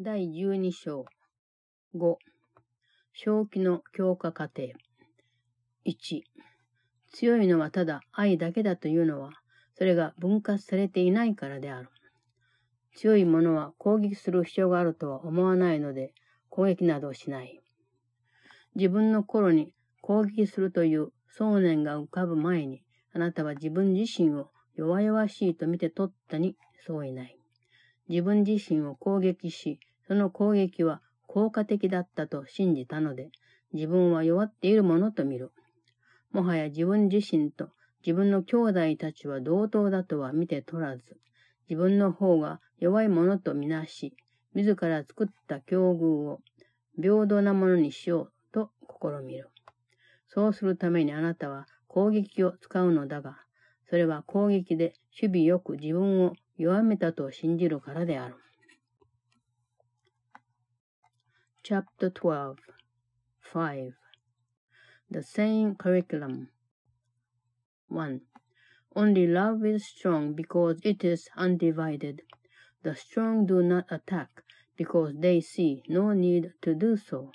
第12章5正気の強化過程1強いのはただ愛だけだというのはそれが分割されていないからである。強い者は攻撃する必要があるとは思わないので攻撃などしない。自分の頃に攻撃するという想念が浮かぶ前にあなたは自分自身を弱々しいと見て取ったにそういない。自分自身を攻撃し、その攻撃は効果的だったと信じたので、自分は弱っているものと見る。もはや自分自身と自分の兄弟たちは同等だとは見て取らず、自分の方が弱いものとみなし、自ら作った境遇を平等なものにしようと試みる。そうするためにあなたは攻撃を使うのだが、それは攻撃で守備よく自分を弱めたと信じるからである。Chapter 12 5 The Same Curriculum 1. Only love is strong because it is undivided. The strong do not attack because they see no need to do so.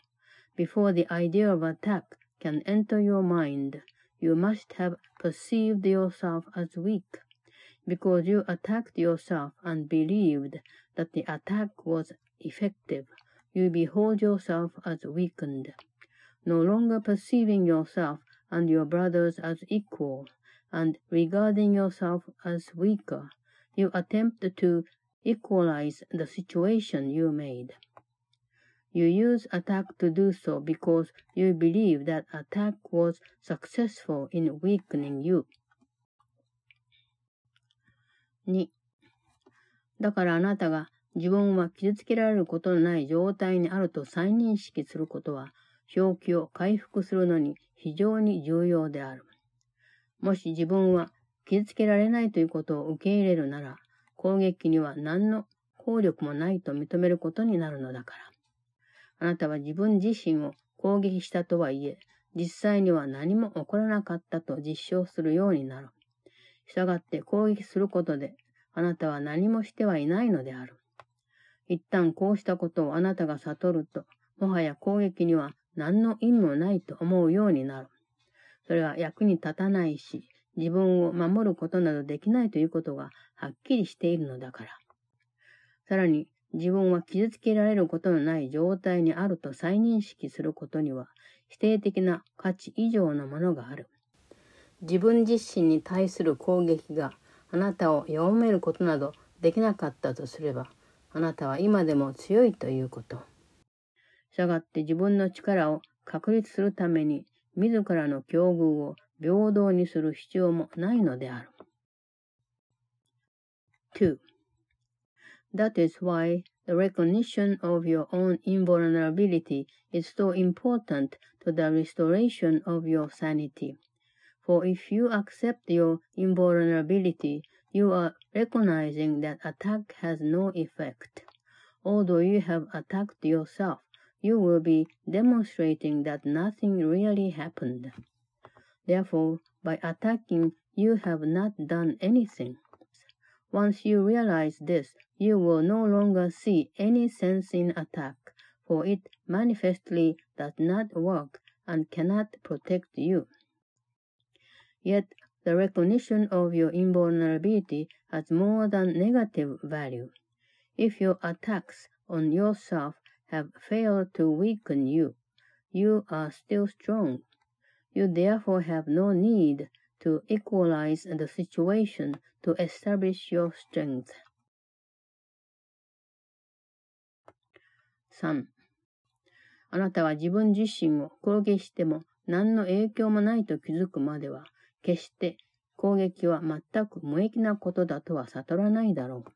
Before the idea of attack can enter your mind, you must have perceived yourself as weak, because you attacked yourself and believed that the attack was effective You behold yourself as weakened, no longer perceiving yourself and your brothers as equal, and regarding yourself as weaker. You attempt to equalize the situation you made. You use attack to do so because you believe that attack was successful in weakening you. 2. だからあなたが 自分は傷つけられることのない状態にあると再認識することは、正気を回復するのに非常に重要である。もし自分は傷つけられないということを受け入れるなら、攻撃には何の効力もないと認めることになるのだから。あなたは自分自身を攻撃したとはいえ、実際には何も起こらなかったと実証するようになる。したがって攻撃することで、あなたは何もしてはいないのである。一旦こうしたことをあなたが悟ると、もはや攻撃には何の意味もないと思うようになる。それは役に立たないし、自分を守ることなどできないということがはっきりしているのだから。さらに、自分は傷つけられることのない状態にあると再認識することには否定的な価値以上のものがある。自分自身に対する攻撃があなたを弱めることなどできなかったとすれば、あなたは今でも強いということ。したがって自分の力を確立するために自らの境遇を平等にする必要もないのである。2. That is why the recognition of your own invulnerability is so important to the restoration of your sanity. For if you accept your invulnerability, you are recognizing that attack has no effect. Although you have attacked yourself, you will be demonstrating that nothing really happened. Therefore, by attacking, you have not done anything. Once you realize this, you will no longer see any sense in attack, for it manifestly does not work and cannot protect you. Yet, the recognition of your invulnerability has more than negative value. If your attacks on yourself have failed to weaken you, you are still strong. You therefore have no need to equalize the situation to establish your strength. 3. あなたは自分自身を攻撃しても何の影響もないと気づくまでは、 決して攻撃は全く無益なことだとは悟らないだろう。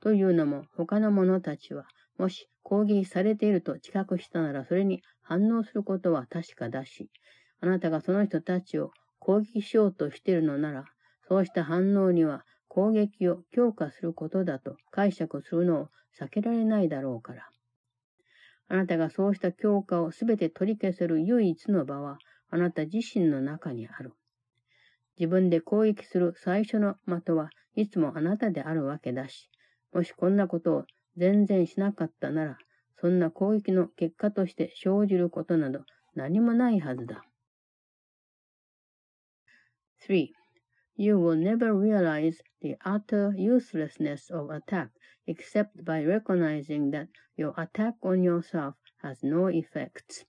というのも他の者たちは、もし攻撃されていると知覚したならそれに反応することは確かだし、あなたがその人たちを攻撃しようとしているのなら、そうした反応には攻撃を強化することだと解釈するのを避けられないだろうから。あなたがそうした強化をすべて取り消せる唯一の場は、あなた自身の中にある。自分で攻撃する最初の的はいつもあなたであるわけだし、もしこんなことを全然しなかったなら、そんな攻撃の結果として生じることなど何もないはずだ。3. You will never realize the utter uselessness of attack except by recognizing that your attack on yourself has no effects.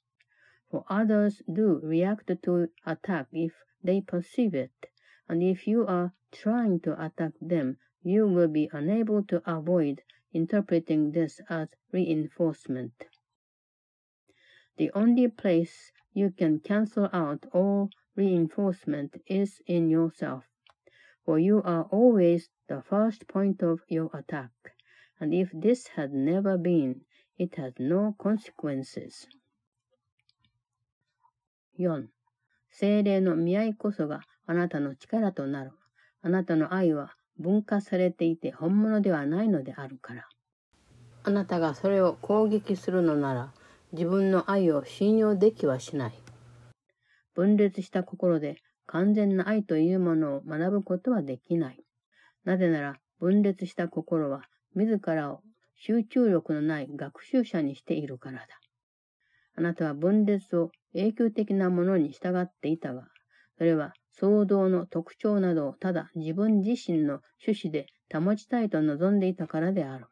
For others do react to attack if they perceive it, and if you are trying to attack them, you will be unable to avoid interpreting this as reinforcement. The only place you can cancel out all reinforcement is in yourself, for you are always the first point of your attack, and if this had never been, it has no consequences. 4. 精霊の見合いこそがあなたの力となる。あなたの愛は分化されていて本物ではないのであるから。あなたがそれを攻撃するのなら、自分の愛を信用できはしない。分裂した心で完全な愛というものを学ぶことはできない。なぜなら、分裂した心は自らを集中力のない学習者にしているからだ。あなたは分裂を永久的なものに従っていたが、それは騒動の特徴などをただ自分自身の趣旨で保ちたいと望んでいたからである。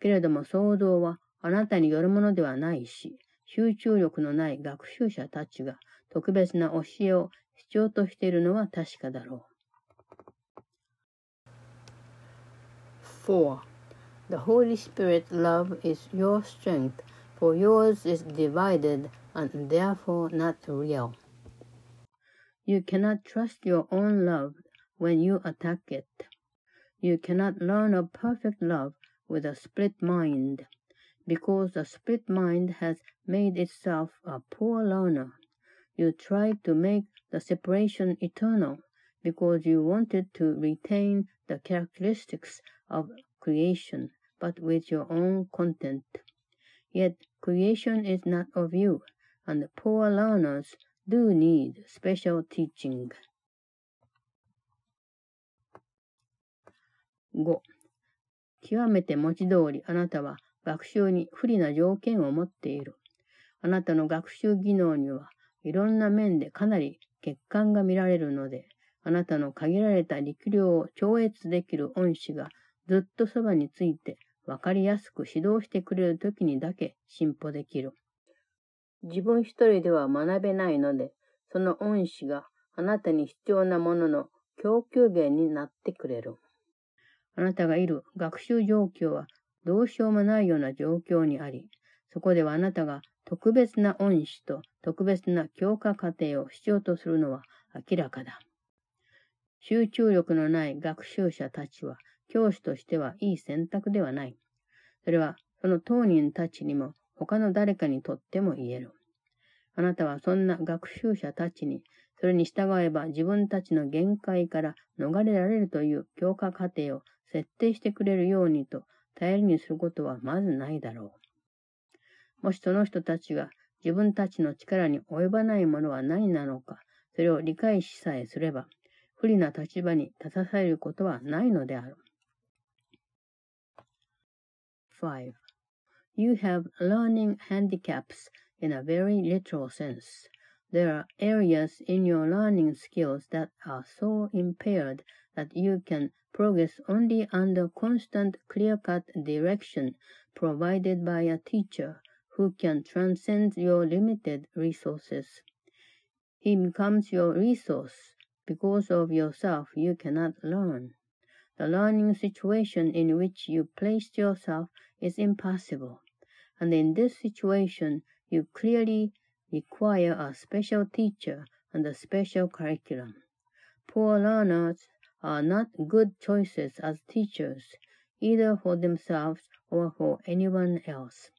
けれども騒動はあなたによるものではないし、集中力のない学習者たちが特別な教えを必要としているのは確かだろう。4. The Holy Spirit love is your strength, for yours is divided and therefore not real. You cannot trust your own love when you attack it. You cannot learn of perfect love with a split mind, because the split mind has made itself a poor learner. You tried to make the separation eternal because you wanted to retain the characteristics of creation, but with your own content. Yet creation is not of you, and poor learners do need special teaching. 5. 極めて文字通りあなたは学習に不利な条件を持っている。あなたの学習技能にはいろんな面でかなり欠陥が見られるので、あなたの限られた力量を超越できる恩師がずっとそばについて分かりやすく指導してくれるときにだけ進歩できる。自分一人では学べないので、その恩師があなたに必要なものの供給源になってくれる。あなたがいる学習状況はどうしようもないような状況にあり、そこではあなたが特別な恩師と特別な強化過程を必要とするのは明らかだ。集中力のない学習者たちは教師としてはいい選択ではない。それはその当人たちにも他の誰かにとっても言える。あなたはそんな学習者たちにそれに従えば自分たちの限界から逃れられるという強化過程を設定してくれるようにと頼りにすることはまずないだろう。もしその人たちが自分たちの力に及ばないものは何なのか、それを理解しさえすれば、不利な立場に立たされることはないのである。5. You have learning handicaps in a very literal sense. There are areas in your learning skills that are so impaired that you can progress only under constant clear-cut direction provided by a teacher who can transcend your limited resources. He becomes your resource. Because of yourself, you cannot learn. The learning situation in which you placed yourself is impossible. And in this situation, you clearly require a special teacher and a special curriculum. Poor learners are not good choices as teachers, either for themselves or for anyone else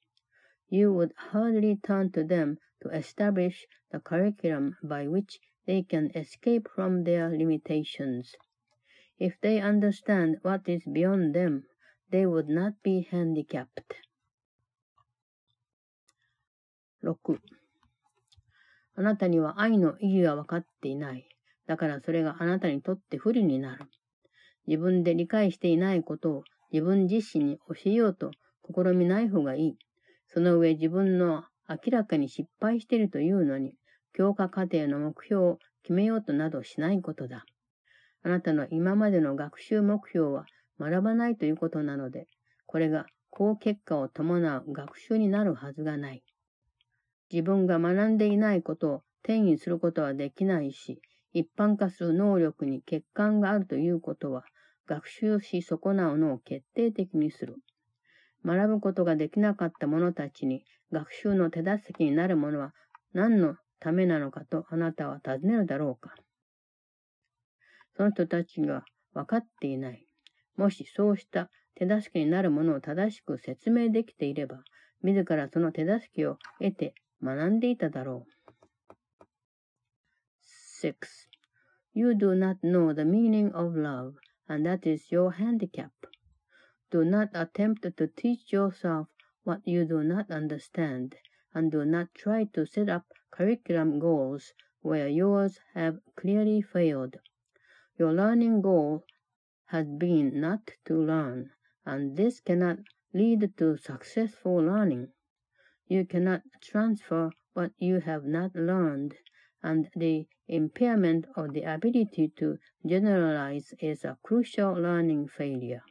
you would hardly turn to them to establish the curriculum by which they can escape from their limitations. If they understand what is beyond them, they would not be handicapped. 6. あなたには愛の意義が分かっていない。だからそれがあなたにとって不利になる。自分で理解していないことを自分自身に教えようと試みない方がいい。その上自分の明らかに失敗しているというのに、強化過程の目標を決めようとなどしないことだ。あなたの今までの学習目標は学ばないということなので、これが高結果を伴う学習になるはずがない。自分が学んでいないことを転移することはできないし、一般化する能力に欠陥があるということは、学習し損なうのを決定的にする。学ぶことができなかった者たちに学習の手助けになるものは何のためなのかとあなたは尋ねるだろうか。その人たちが分かっていない。もしそうした手助けになるものを正しく説明できていれば、自らその手助けを得て学んでいただろう。6. You do not know the meaning of love, and that is your handicap. Do not attempt to teach yourself what you do not understand, and do not try to set up curriculum goals where yours have clearly failed. Your learning goal has been not to learn, and this cannot lead to successful learning. You cannot transfer what you have not learned, and the impairment of the ability to generalize is a crucial learning failure.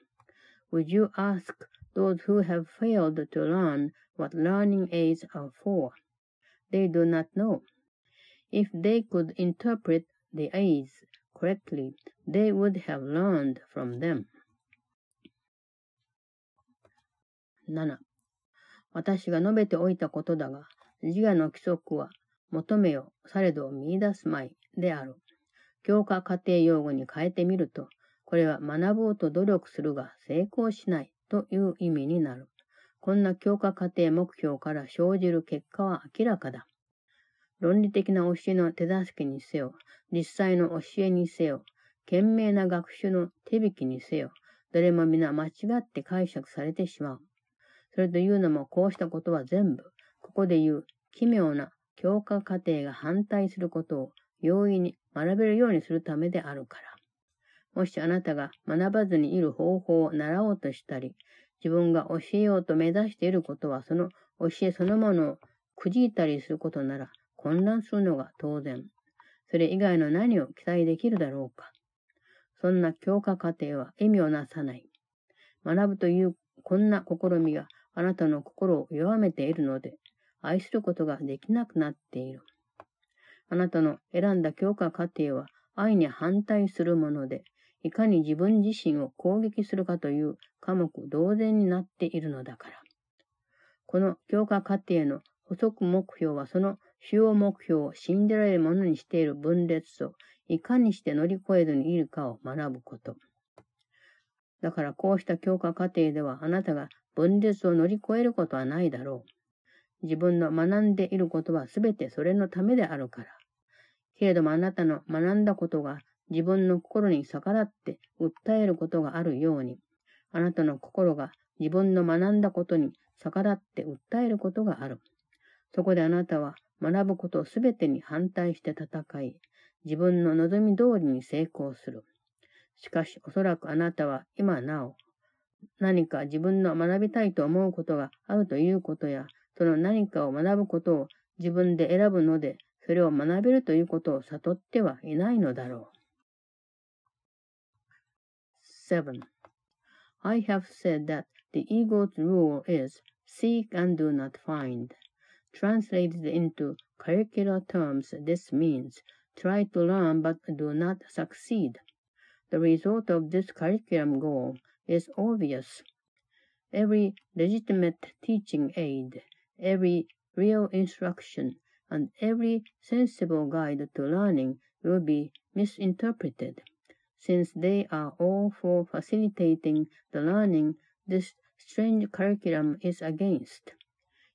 Would you ask those who have failed to learn what learning aids are for? They do not know. If they could interpret the aids correctly, they would have learned from them. 7. 私が述べておいたことだが、自我の規則は求めよ、されど見出すまいである。教科家庭用語に変えてみると、これは学ぼうと努力するが成功しないという意味になる。こんな教科家庭目標から生じる結果は明らかだ。論理的な教えの手助けにせよ、実際の教えにせよ、懸命な学習の手引きにせよ、どれも皆間違って解釈されてしまう。それというのもこうしたことは全部、ここで言う奇妙な教科過程が反対することを容易に学べるようにするためであるから。もしあなたが学ばずにいる方法を習おうとしたり、自分が教えようと目指していることはその教えそのものをくじいたりすることなら混乱するのが当然。それ以外の何を期待できるだろうか。そんな教科過程は意味をなさない。学ぶというこんな試みがあなたの心を弱めているので、愛することができなくなっている。あなたの選んだ教科過程は愛に反対するもので、いかに自分自身を攻撃するかという科目同然になっているのだから。この強化過程の補足目標はその主要目標を信じられるものにしている分裂をいかにして乗り越えずにいるかを学ぶこと。だからこうした強化過程ではあなたが分裂を乗り越えることはないだろう。自分の学んでいることはすべてそれのためであるから。けれどもあなたの学んだことが自分の心に逆らって訴えることがあるように、あなたの心が自分の学んだことに逆らって訴えることがある。そこであなたは学ぶことすべてに反対して戦い、自分の望み通りに成功する。しかし、おそらくあなたは今なお、何か自分の学びたいと思うことがあるということや、その何かを学ぶことを自分で選ぶので、それを学べるということを悟ってはいないのだろう。7. I have said that the ego's rule is seek and do not find. Translated into curricular terms, this means try to learn but do not succeed. The result of this curriculum goal is obvious. Every legitimate teaching aid, every real instruction, and every sensible guide to learning will be misinterpreted since they are all for facilitating the learning this strange curriculum is against.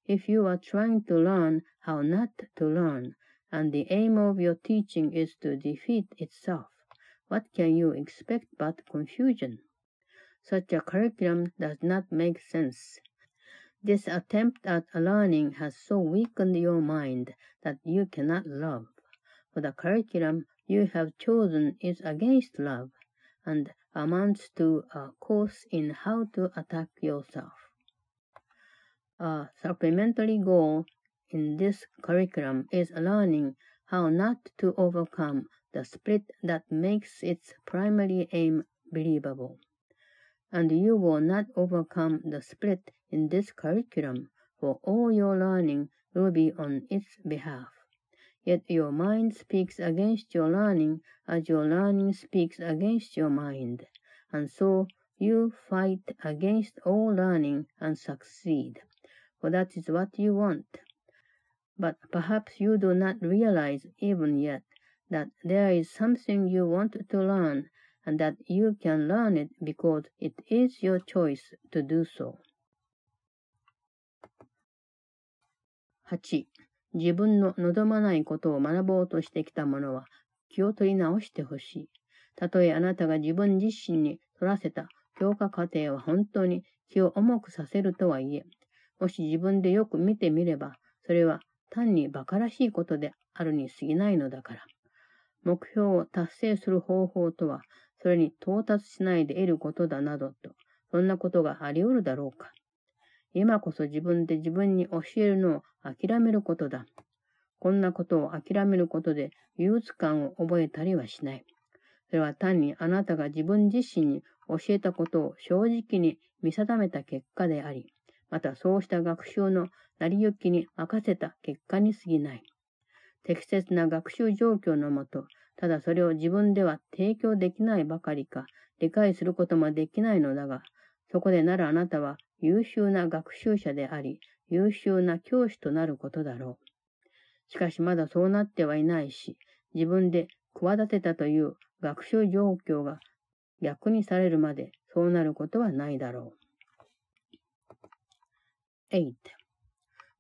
If you are trying to learn how not to learn, and the aim of your teaching is to defeat itself, what can you expect but confusion? Such a curriculum does not make sense. This attempt at learning has so weakened your mind that you cannot love. For the curriculum you have chosen is against love, and amounts to a course in how to attack yourself. A supplementary goal in this curriculum is learning how not to overcome the split that makes its primary aim believable. And you will not overcome the split in this curriculum, for all your learning will be on its behalf. Yet your mind speaks against your learning as your learning speaks against your mind, and so you fight against all learning and succeed, for that is what you want. But perhaps you do not realize even yet that there is something you want to learn and that you can learn it because it is your choice to do so. 8. 自分の望まないことを学ぼうとしてきた者は気を取り直してほしい。たとえあなたが自分自身に取らせた強化過程は本当に気を重くさせるとはいえ、もし自分でよく見てみれば、それは単に馬鹿らしいことであるに過ぎないのだから。目標を達成する方法とは、それに到達しないで得ることだなどと、そんなことがあり得るだろうか。今こそ自分で自分に教えるのを諦めることだ。こんなことを諦めることで憂鬱感を覚えたりはしない。それは単にあなたが自分自身に教えたことを正直に見定めた結果であり、またそうした学習の成り行きに任せた結果に過ぎない。適切な学習状況のもと、ただそれを自分では提供できないばかりか、理解することもできないのだが、そこでならあなたは優秀な学習者であり、優秀な教師となることだろう。しかしまだそうなってはいないし、自分で企てたという学習状況が逆にされるまでそうなることはないだろう。8.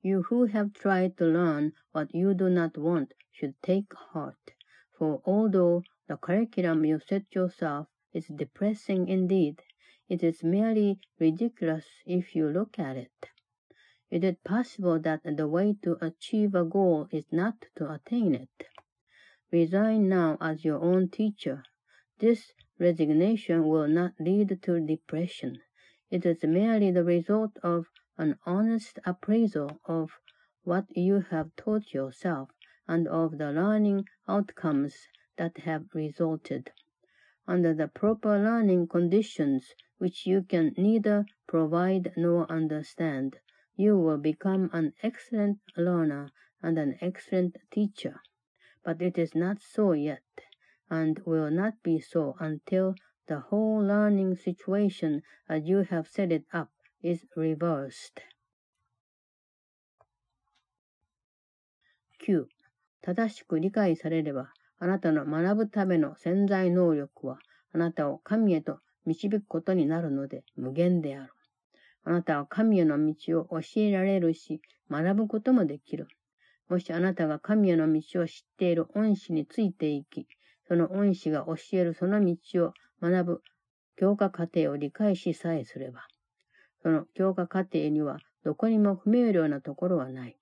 You who have tried to learn what you do not want should take heart, for although the curriculum you set yourself is depressing indeed, it is merely ridiculous if you look at it. it. Is possible that the way to achieve a goal is not to attain it? Resign now as your own teacher. This resignation will not lead to depression. It is merely the result of an honest appraisal of what you have taught yourself and of the learning outcomes that have resulted. Under the proper learning conditions, which you can neither provide nor understand, you will become an excellent learner and an excellent teacher. But it is not so yet, and will not be so until the whole learning situation as you have set it up is reversed. 9. 正しく理解されれば、あなたの学ぶための潜在能力は、あなたを神へと導くことになるので無限である。あなたは神への道を教えられるし、学ぶこともできる。もしあなたが神への道を知っている恩師についていき、その恩師が教えるその道を学ぶ教科課程を理解しさえすれば、その強化過程にはどこにも不明瞭なところはない。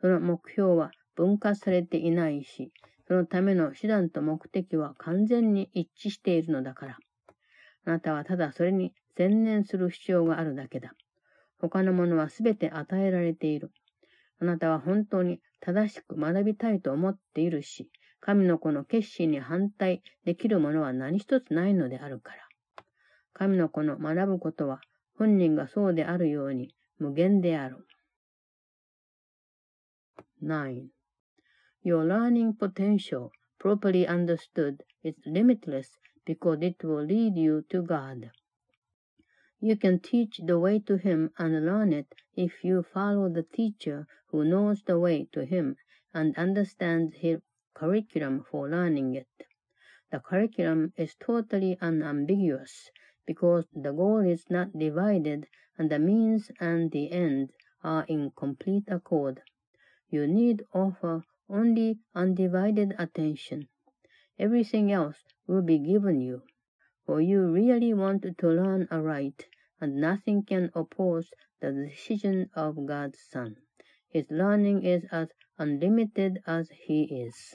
その目標は分割されていないし、そのための手段と目的は完全に一致しているのだから。あなたはただそれに専念する必要があるだけだ。他のものはすべて与えられている。あなたは本当に正しく学びたいと思っているし、神の子の決心に反対できるものは何一つないのであるから。神の子の学ぶことは本人がそうであるように無限である。9. Your learning potential, properly understood, is limitless because it will lead you to God. You can teach the way to Him and learn it if you follow the teacher who knows the way to Him and understands His curriculum for learning it. The curriculum is totally unambiguous because the goal is not divided and the means and the end are in complete accord. You need offer only undivided attention. Everything else will be given you, for you really want to learn aright, and nothing can oppose the decision of God's Son. His learning is as unlimited as He is.